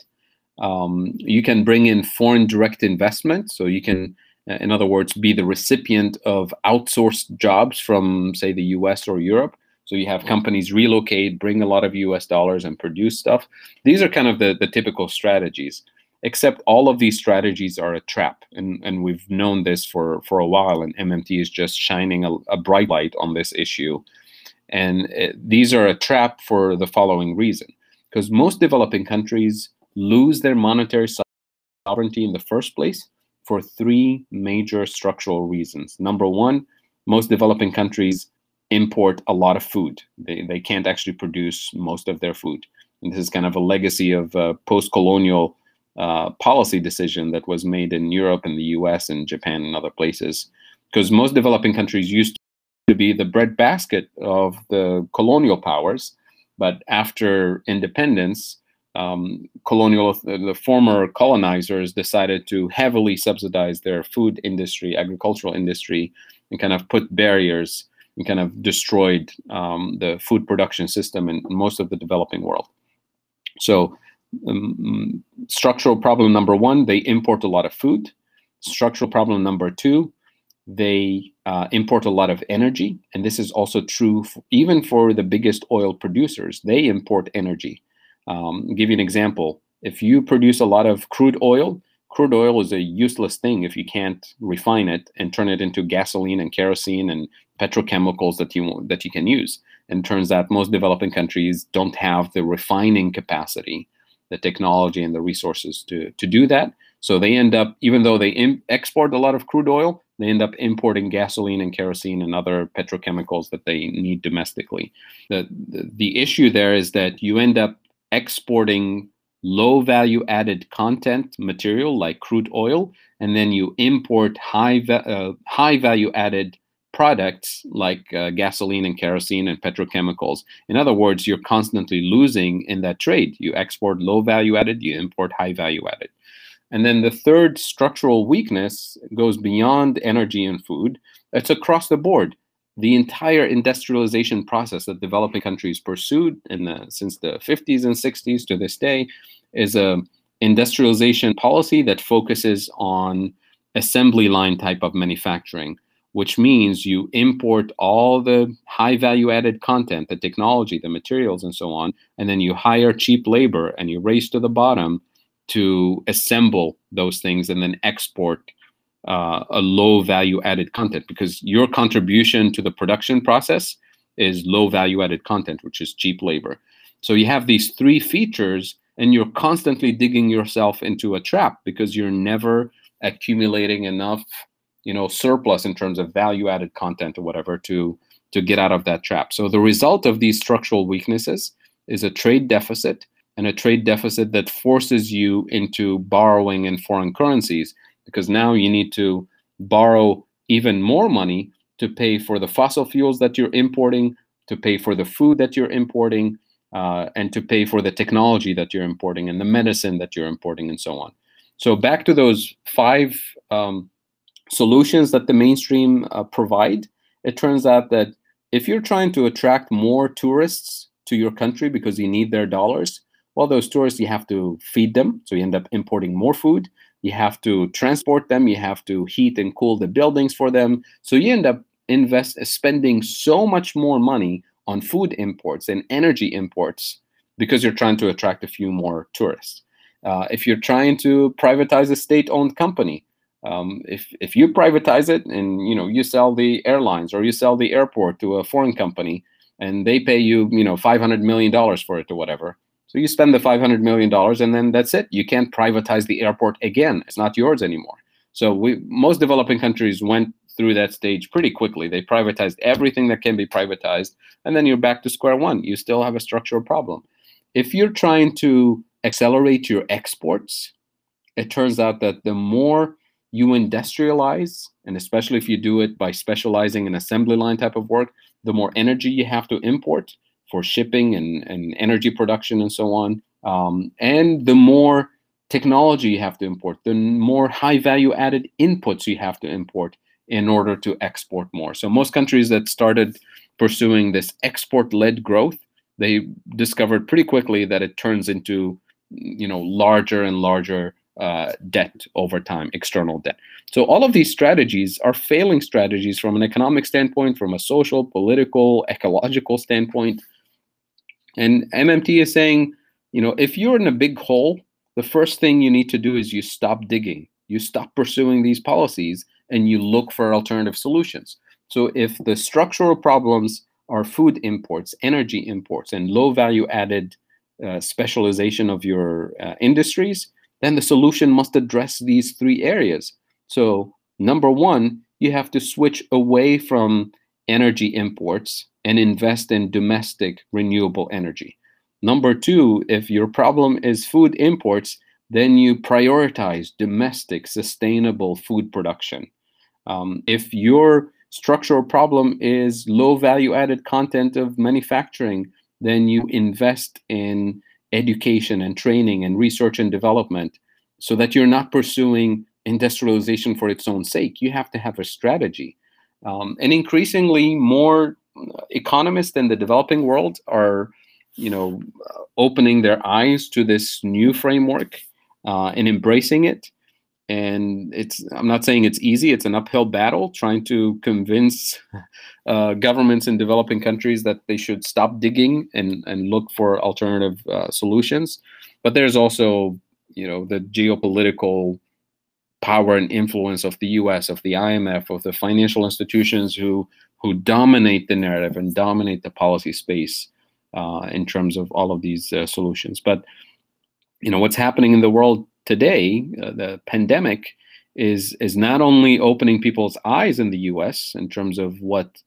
Um, you can bring in foreign direct investment, so you can in other words, be the recipient of outsourced jobs from, say, the US or Europe. So you have companies relocate, bring a lot of US dollars, and produce stuff. These are kind of the, the typical strategies, except all of these strategies are a trap. And, and we've known this for, for a while, and MMT is just shining a, a bright light on this issue. And it, uh, these are a trap for the following reason because most developing countries lose their monetary sovereignty in the first place for three major structural reasons. Number one, most developing countries import a lot of food. They, they can't actually produce most of their food. And this is kind of a legacy of a post-colonial uh, policy decision that was made in Europe and the US and Japan and other places. Because most developing countries used to be the breadbasket of the colonial powers. But after independence, um, colonial, the former colonizers decided to heavily subsidize their food industry, agricultural industry, and kind of put barriers and kind of destroyed um, the food production system in most of the developing world. So um, structural problem number one, they import a lot of food. Structural problem number two, they uh, import a lot of energy. And this is also true for, even for the biggest oil producers. They import energy. Um, give you an example. If you produce a lot of crude oil, crude oil is a useless thing if you can't refine it and turn it into gasoline and kerosene and petrochemicals that you that you can use. And turns out most developing countries don't have the refining capacity, the technology, and the resources to to do that. So they end up, even though they Im- export a lot of crude oil, they end up importing gasoline and kerosene and other petrochemicals that they need domestically. The, the, the issue there is that you end up exporting low value added content material like crude oil, and then you import high, uh, high value added products like uh, gasoline and kerosene and petrochemicals. In other words, you're constantly losing in that trade. You export low value added, you import high value added. And then the third structural weakness goes beyond energy and food. It's across the board. The entire industrialization process that developing mm-hmm. countries pursued in the, since the 50s and 60s to this day is a industrialization policy that focuses on assembly line type of manufacturing, which means you import all the high value added content, the technology, the materials, and so on, and then you hire cheap labor and you race to the bottom to assemble those things and then export uh, a low value added content because your contribution to the production process is low value added content, which is cheap labor. So you have these three features, and you're constantly digging yourself into a trap because you're never accumulating enough, you know, surplus in terms of value added content or whatever to to get out of that trap. So the result of these structural weaknesses is a trade deficit and a trade deficit that forces you into borrowing in foreign currencies because now you need to borrow even more money to pay for the fossil fuels that you're importing, to pay for the food that you're importing, uh, and to pay for the technology that you're importing and the medicine that you're importing and so on. So back to those five um, solutions that the mainstream uh, provide, it turns out that if you're trying to attract more tourists to your country because you need their dollars, well, those tourists, you have to feed them. So you end up importing more food. You have to transport them. You have to heat and cool the buildings for them. So you end up invest spending so much more money on food imports and energy imports because you're trying to attract a few more tourists. Uh, if you're trying to privatize a state-owned company, um, if if you privatize it and you know you sell the airlines or you sell the airport to a foreign company and they pay you you know 500 million dollars for it or whatever so you spend the $500 million and then that's it. You can't privatize the airport again. It's not yours anymore. So we, most developing countries went through that stage pretty quickly. They privatized everything that can be privatized, and then you're back to square one. You still have a structural problem. If you're trying to accelerate your exports, it turns out that the more you industrialize, and especially if you do it by specializing in assembly line type of work, the more energy you have to import, for shipping and, and energy production and so on. Um, and the more technology you have to import, the more high value added inputs you have to import in order to export more. So most countries that started pursuing this export led growth, they discovered pretty quickly that it turns into you know larger and larger uh, debt over time, external debt. So all of these strategies are failing strategies from an economic standpoint, from a social, political, ecological standpoint. And MMT is saying, you know, if you're in a big hole, the first thing you need to do is you stop digging. You stop pursuing these policies and you look for alternative solutions. So if the structural problems are food imports, energy imports, and low value added uh, specialization of your uh, industries, then the solution must address these three areas. So, number one, you have to switch away from energy imports and invest in domestic renewable energy. Number two, if your problem is food imports, then you prioritize domestic sustainable food production. Um, if your structural problem is low value added content of manufacturing, then you invest in education and training and research and development so that you're not pursuing industrialization for its own sake. You have to have a strategy. Um, and increasingly, more economists in the developing world are you know, opening their eyes to this new framework uh, and embracing it. And it's, I'm not saying it's easy, it's an uphill battle trying to convince uh, governments in developing countries that they should stop digging and, and look for alternative uh, solutions. But there's also, you know, the geopolitical power and influence of the US, of the IMF, of the financial institutions who who dominate the narrative and dominate the policy space uh, in terms of all of these uh, solutions. But you know what's happening in the world today, uh, the pandemic is is not only opening people's eyes in the U.S. in terms of what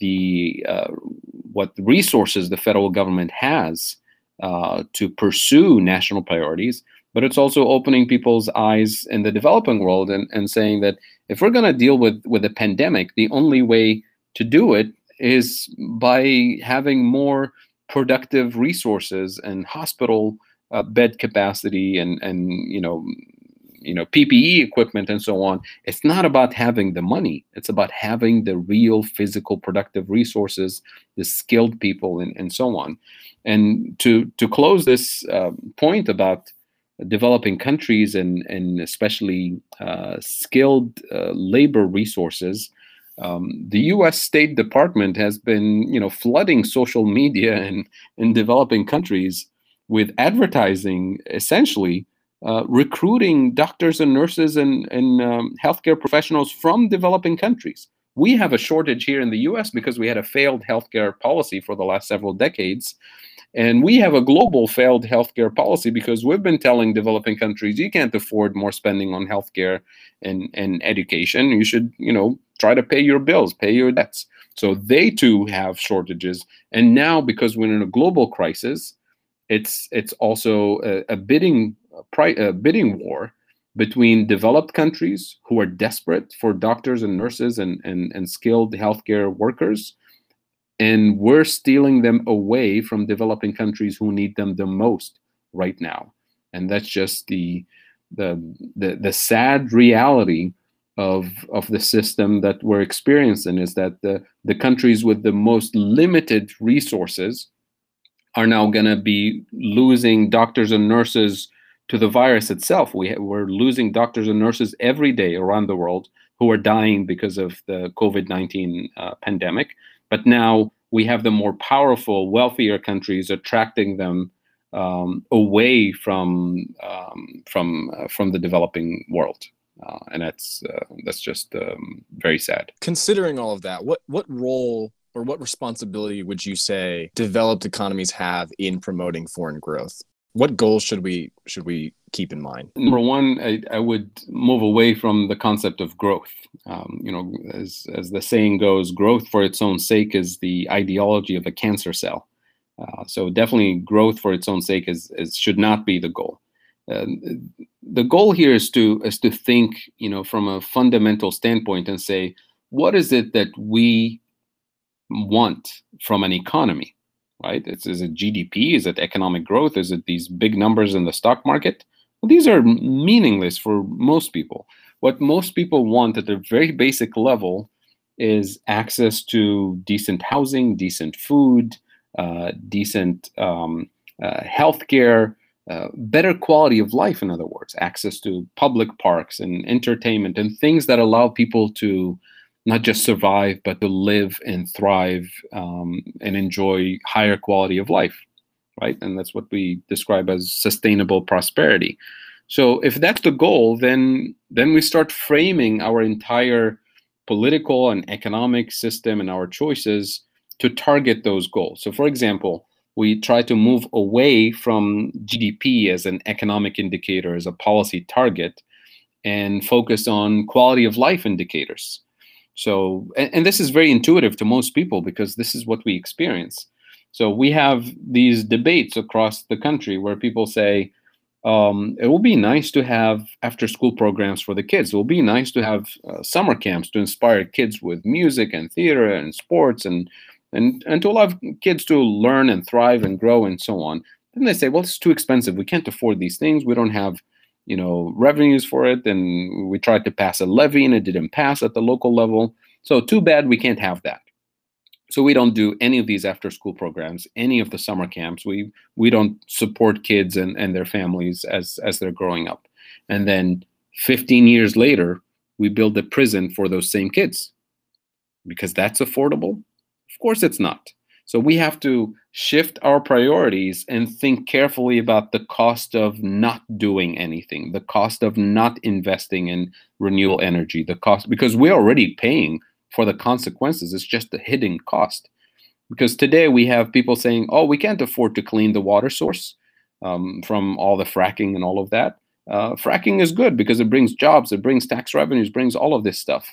the uh, what resources the federal government has uh, to pursue national priorities, but it's also opening people's eyes in the developing world and, and saying that if we're going to deal with with a pandemic, the only way to do it is by having more productive resources and hospital uh, bed capacity and and you know you know PPE equipment and so on. It's not about having the money. It's about having the real physical productive resources, the skilled people, and, and so on. And to to close this uh, point about developing countries and and especially uh, skilled uh, labor resources, um, the U.S. State Department has been, you know, flooding social media and in developing countries with advertising, essentially uh, recruiting doctors and nurses and and um, healthcare professionals from developing countries. We have a shortage here in the U.S. because we had a failed healthcare policy for the last several decades, and we have a global failed healthcare policy because we've been telling developing countries you can't afford more spending on healthcare and, and education. You should, you know, try to pay your bills, pay your debts. So they too have shortages. And now because we're in a global crisis, it's it's also a, a bidding a bidding war between developed countries who are desperate for doctors and nurses and, and, and skilled healthcare workers and we're stealing them away from developing countries who need them the most right now and that's just the the the, the sad reality of of the system that we're experiencing is that the the countries with the most limited resources are now going to be losing doctors and nurses to the virus itself. We we're losing doctors and nurses every day around the world who are dying because of the COVID nineteen uh, pandemic. But now we have the more powerful, wealthier countries attracting them um, away from um, from uh, from the developing world, uh, and that's uh, that's just um, very sad. Considering all of that, what what role or what responsibility would you say developed economies have in promoting foreign growth? What goals should we should we keep in mind? Number one, I, I would move away from the concept of growth. Um, you know, as as the saying goes, growth for its own sake is the ideology of a cancer cell. Uh, so definitely, growth for its own sake is, is should not be the goal. Uh, the goal here is to is to think, you know, from a fundamental standpoint and say, what is it that we want from an economy? Right? It's, is it GDP? Is it economic growth? Is it these big numbers in the stock market? Well, these are meaningless for most people. What most people want at a very basic level is access to decent housing, decent food, uh, decent um, uh, healthcare, uh, better quality of life, in other words, access to public parks and entertainment and things that allow people to not just survive, but to live and thrive um, and enjoy higher quality of life, right? And that's what we describe as sustainable prosperity. So if that's the goal, then then we start framing our entire political and economic system and our choices to target those goals. So for example, we try to move away from GDP as an economic indicator, as a policy target, and focus on quality of life indicators. So, and, and, this is very intuitive to most people because this is what we experience. So we have these debates across the country where people say, um, it will be nice to have after school programs for the kids. It will be nice to have uh, summer camps to inspire kids with music and theater and sports and, and, and to allow kids to learn and thrive and grow and so on. Then they say, well, it's too expensive. We can't afford these things. We don't have you know revenues for it and we tried to pass a levy and it didn't pass at the local level so too bad we can't have that So we don't do any of these after school programs, any of the summer camps. We we don't support kids and, and their families as as they're growing up. And then 15 years later, we build a prison for those same kids. Because that's affordable? Of course it's not. So we have to shift our priorities and think carefully about the cost of not doing anything, the cost of not investing in renewable energy, the cost because we're already paying for the consequences. It's just a hidden cost. Because today we have people saying, "Oh, we can't afford to clean the water source um, from all the fracking and all of that." Uh, fracking is good because it brings jobs, it brings tax revenues, brings all of this stuff.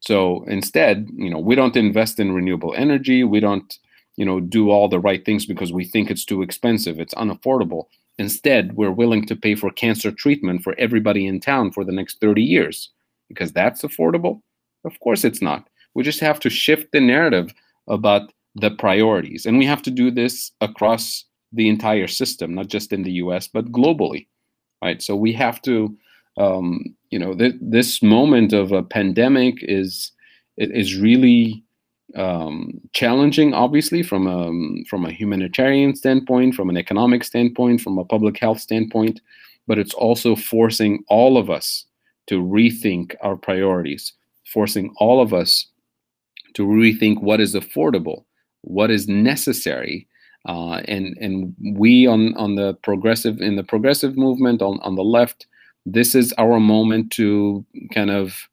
So instead, you know, we don't invest in renewable energy. We don't you know do all the right things because we think it's too expensive it's unaffordable. Instead we're willing to pay for cancer treatment for everybody in town for the next 30 years. Because that's affordable? Of course it's not. We just have to shift the narrative about the priorities. And we have to do this across the entire system not just in the us but globally right? So we have to um, you know th- this moment of a pandemic is is really um, challenging, obviously, from a, from a humanitarian standpoint, from an economic standpoint, from a public health standpoint, but it's also forcing all of us to rethink our priorities, forcing all of us to rethink what is affordable, what is necessary, uh, and and we on on the progressive in the progressive movement on on the left, this is our moment to kind of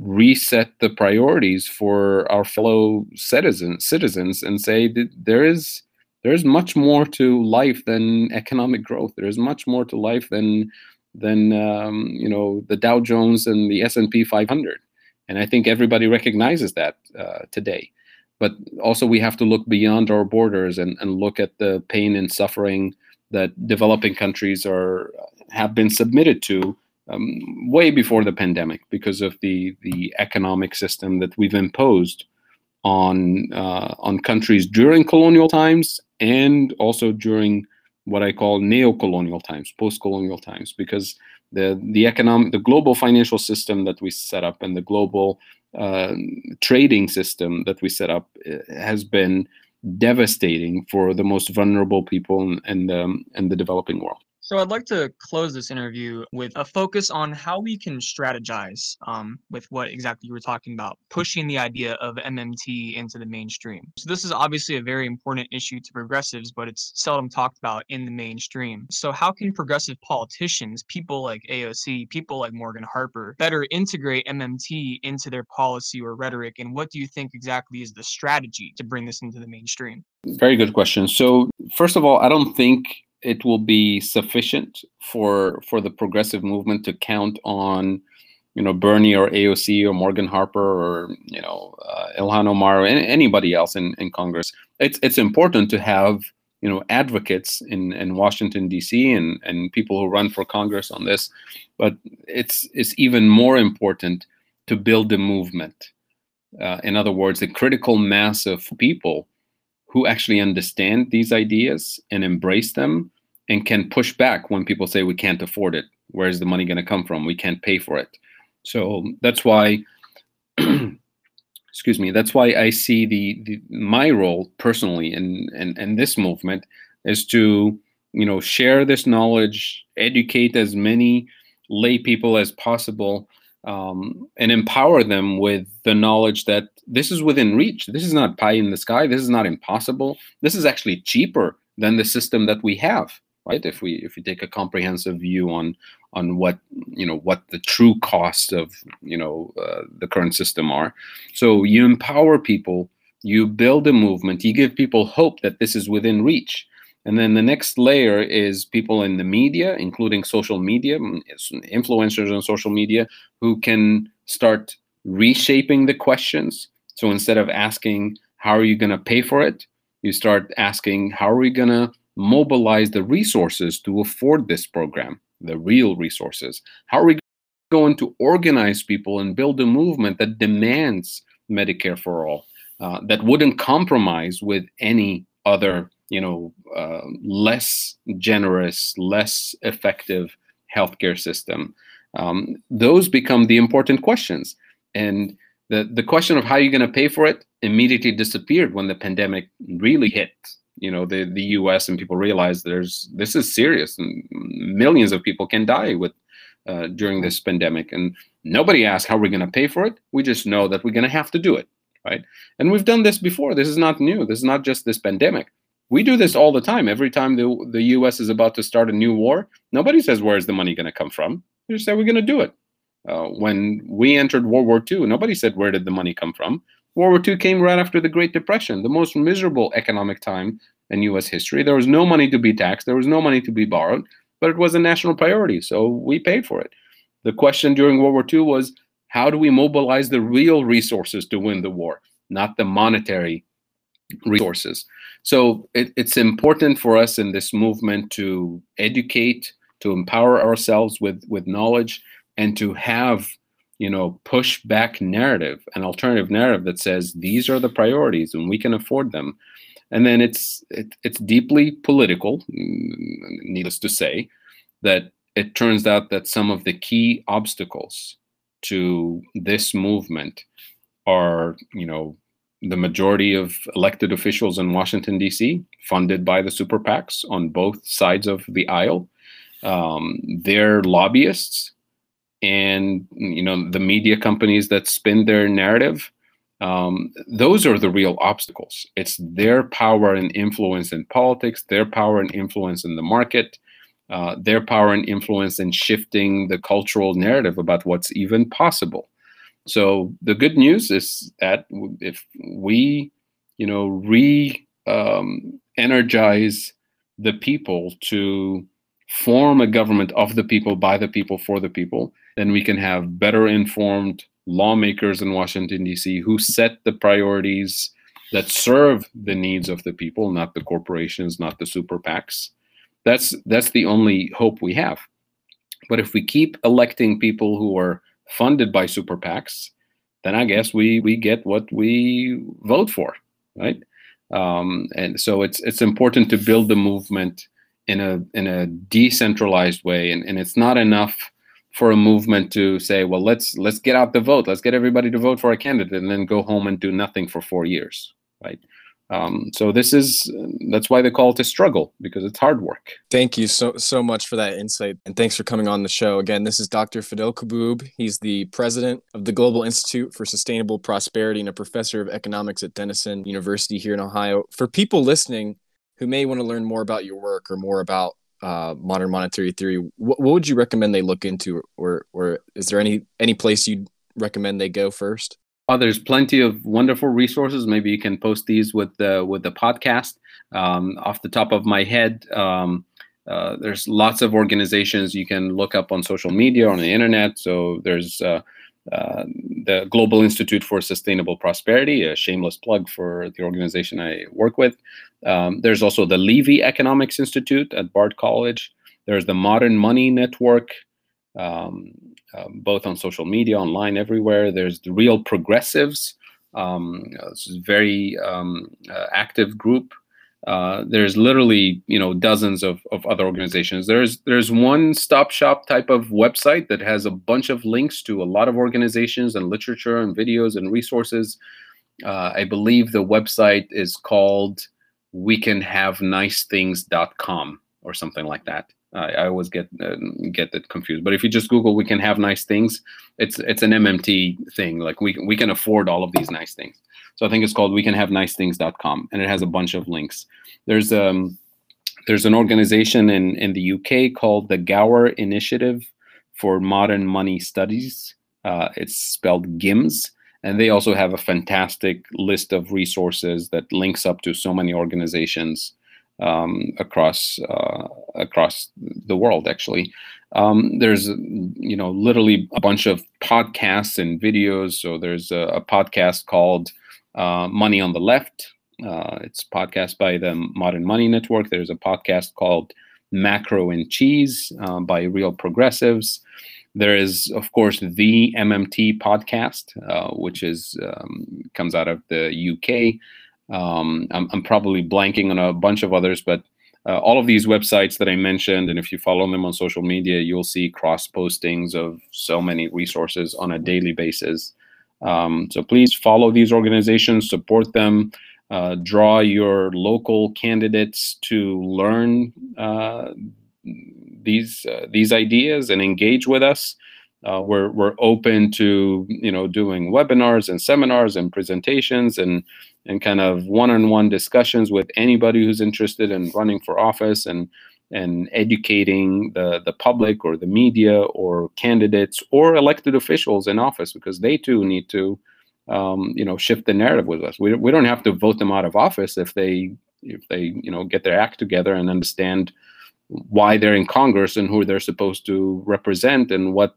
reset the priorities for our fellow citizens citizens and say that there is there is much more to life than economic growth. There is much more to life than than um, you know the Dow Jones and the S&P 500 and I think everybody recognizes that uh, today. But also we have to look beyond our borders and, and look at the pain and suffering that developing countries are have been submitted to um, way before the pandemic because of the the economic system that we've imposed on uh, on countries during colonial times and also during what I call neo-colonial times, post-colonial times, because the the economic the global financial system that we set up and the global uh, trading system that we set up uh, has been devastating for the most vulnerable people in, in the in the developing world. So I'd like to close this interview with a focus on how we can strategize um, with what exactly you were talking about, pushing the idea of MMT into the mainstream. So this is obviously a very important issue to progressives, but it's seldom talked about in the mainstream. So how can progressive politicians, people like AOC, people like Morgan Harper, better integrate MMT into their policy or rhetoric? And what do you think exactly is the strategy to bring this into the mainstream? Very good question. So first of all, I don't think it will be sufficient for for the progressive movement to count on you know Bernie or AOC or Morgan Harper or you know uh, Ilhan Omar or anybody else in, in Congress. It's it's important to have you know advocates in, in Washington D.C. and and people who run for Congress on this, but it's it's even more important to build a movement. Uh, in other words, a critical mass of people who actually understand these ideas and embrace them and can push back when people say we can't afford it. Where's the money going to come from? We can't pay for it. So that's why, excuse me, that's why I see the, the my role personally in, in, in this movement is to, you know, share this knowledge, educate as many lay people as possible, um, and empower them with the knowledge that this is within reach. This is not pie in the sky. This is not impossible. This is actually cheaper than the system that we have, right? If we if we take a comprehensive view on on what you know what the true costs of you know uh, the current system are, so you empower people, you build a movement, you give people hope that this is within reach. And then the next layer is people in the media, including social media, influencers on social media, who can start reshaping the questions. So instead of asking, how are you going to pay for it? You start asking, how are we going to mobilize the resources to afford this program, the real resources? How are we going to organize people and build a movement that demands Medicare for all, uh, that wouldn't compromise with any other, you know, uh, less generous, less effective healthcare system? Um, those become the important questions. And the the question of how you're going to pay for it immediately disappeared when the pandemic really hit. You know the the US and people realize there's this is serious and millions of people can die with uh, during this pandemic. And nobody asked how we're going to pay for it. We just know that we're going to have to do it right? And we've done this before. This is not new. This is not just this pandemic we do this all the time every time the the US is about to start a new war nobody says where's the money going to come from they just say we're going to do it uh, when we entered World War II nobody said where did the money come from World War II came right after the Great Depression, the most miserable economic time in US history. There was no money to be taxed, there was no money to be borrowed, but it was a national priority, so we paid for it. The question during World War II was how do we mobilize the real resources to win the war, not the monetary resources? So it, it's important for us in this movement to educate, to empower ourselves with, with knowledge, and to have you know, push back narrative, an alternative narrative that says these are the priorities and we can afford them. And then it's it, it's deeply political, mm, needless to say, that it turns out that some of the key obstacles to this movement are, you know, the majority of elected officials in Washington D.C. funded by the super PACs on both sides of the aisle. Um, they're lobbyists and you know the media companies that spin their narrative um, those are the real obstacles it's their power and influence in politics their power and influence in the market uh, their power and influence in shifting the cultural narrative about what's even possible so the good news is that if we you know re um, energize the people to form a government of the people by the people for the people then we can have better informed lawmakers in Washington, D.C., who set the priorities that serve the needs of the people, not the corporations, not the super PACs. That's, that's the only hope we have. But if we keep electing people who are funded by super PACs, then I guess we, we get what we vote for, right? Um, and so it's it's important to build the movement in a in a decentralized way, and, and it's not enough for a movement to say, well, let's let's get out the vote, let's get everybody to vote for a candidate, and then go home and do nothing for four years, right? Um, so this is that's why they call it a struggle because it's hard work. Thank you so so much for that insight, and thanks for coming on the show again. This is Dr. Fadhel Kaboub. He's the president of the Global Institute for Sustainable Prosperity and a professor of economics at Denison University here in Ohio. For people listening who may want to learn more about your work or more about uh, modern monetary theory, what, what would you recommend they look into, or or is there any any place you'd recommend they go first? Oh, there's plenty of wonderful resources. Maybe you can post these with the with the podcast. Um, off the top of my head, um, uh, there's lots of organizations you can look up on social media on the internet. So there's uh, uh, the Global Institute for Sustainable Prosperity, a shameless plug for the organization I work with. Um, there's also the Levy Economics Institute at Bard College. There's the Modern Money Network, um, uh, both on social media, online, everywhere. There's the Real Progressives, um, it's a very um, uh, active group. Uh, there's literally you know dozens of, of other organizations. There's there's one stop shop type of website that has a bunch of links to a lot of organizations and literature and videos and resources. Uh, i believe the website is called we can have nice or something like that I, I always get uh, get that confused but if you just google we can have nice things it's it's an mmt thing like we, we can afford all of these nice things so I think it's called we have things.com and it has a bunch of links. There's um there's an organization in, in the UK called the Gower Initiative for Modern Money Studies. Uh, it's spelled GIMMS. And they also have a fantastic list of resources that links up to so many organizations um, across uh, across the world. Actually, um, there's you know literally a bunch of podcasts and videos. So there's a, a podcast called uh, Money on the Left. Uh, it's podcast by the Modern Money Network. There's a podcast called Macro n Cheese uh, by Real Progressives. There is, of course, the MMT podcast, uh, which is um, comes out of the UK. Um, I'm, I'm, probably blanking on a bunch of others, but uh, all of these websites that I mentioned, and if you follow them on social media, you'll see cross postings of so many resources on a daily basis Um, so please follow these organizations, support them, uh, draw your local candidates to learn uh, these uh, these ideas and engage with us. Uh, we're we're open to you know doing webinars and seminars and presentations and and kind of one-on-one discussions with anybody who's interested in running for office and and educating the the public or the media or candidates or elected officials in office because they too need to um, you know shift the narrative with us. We we don't have to vote them out of office if they if they you know get their act together and understand why they're in Congress and who they're supposed to represent and what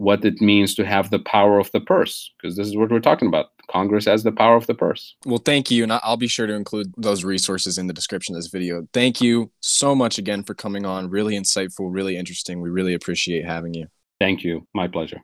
what it means to have the power of the purse because this is what we're talking about. Congress has the power of the purse. Well thank you and i'll be sure to include those resources in the description of this video. Thank you so much again for coming on. Really insightful really interesting. We really appreciate having you. Thank you. My pleasure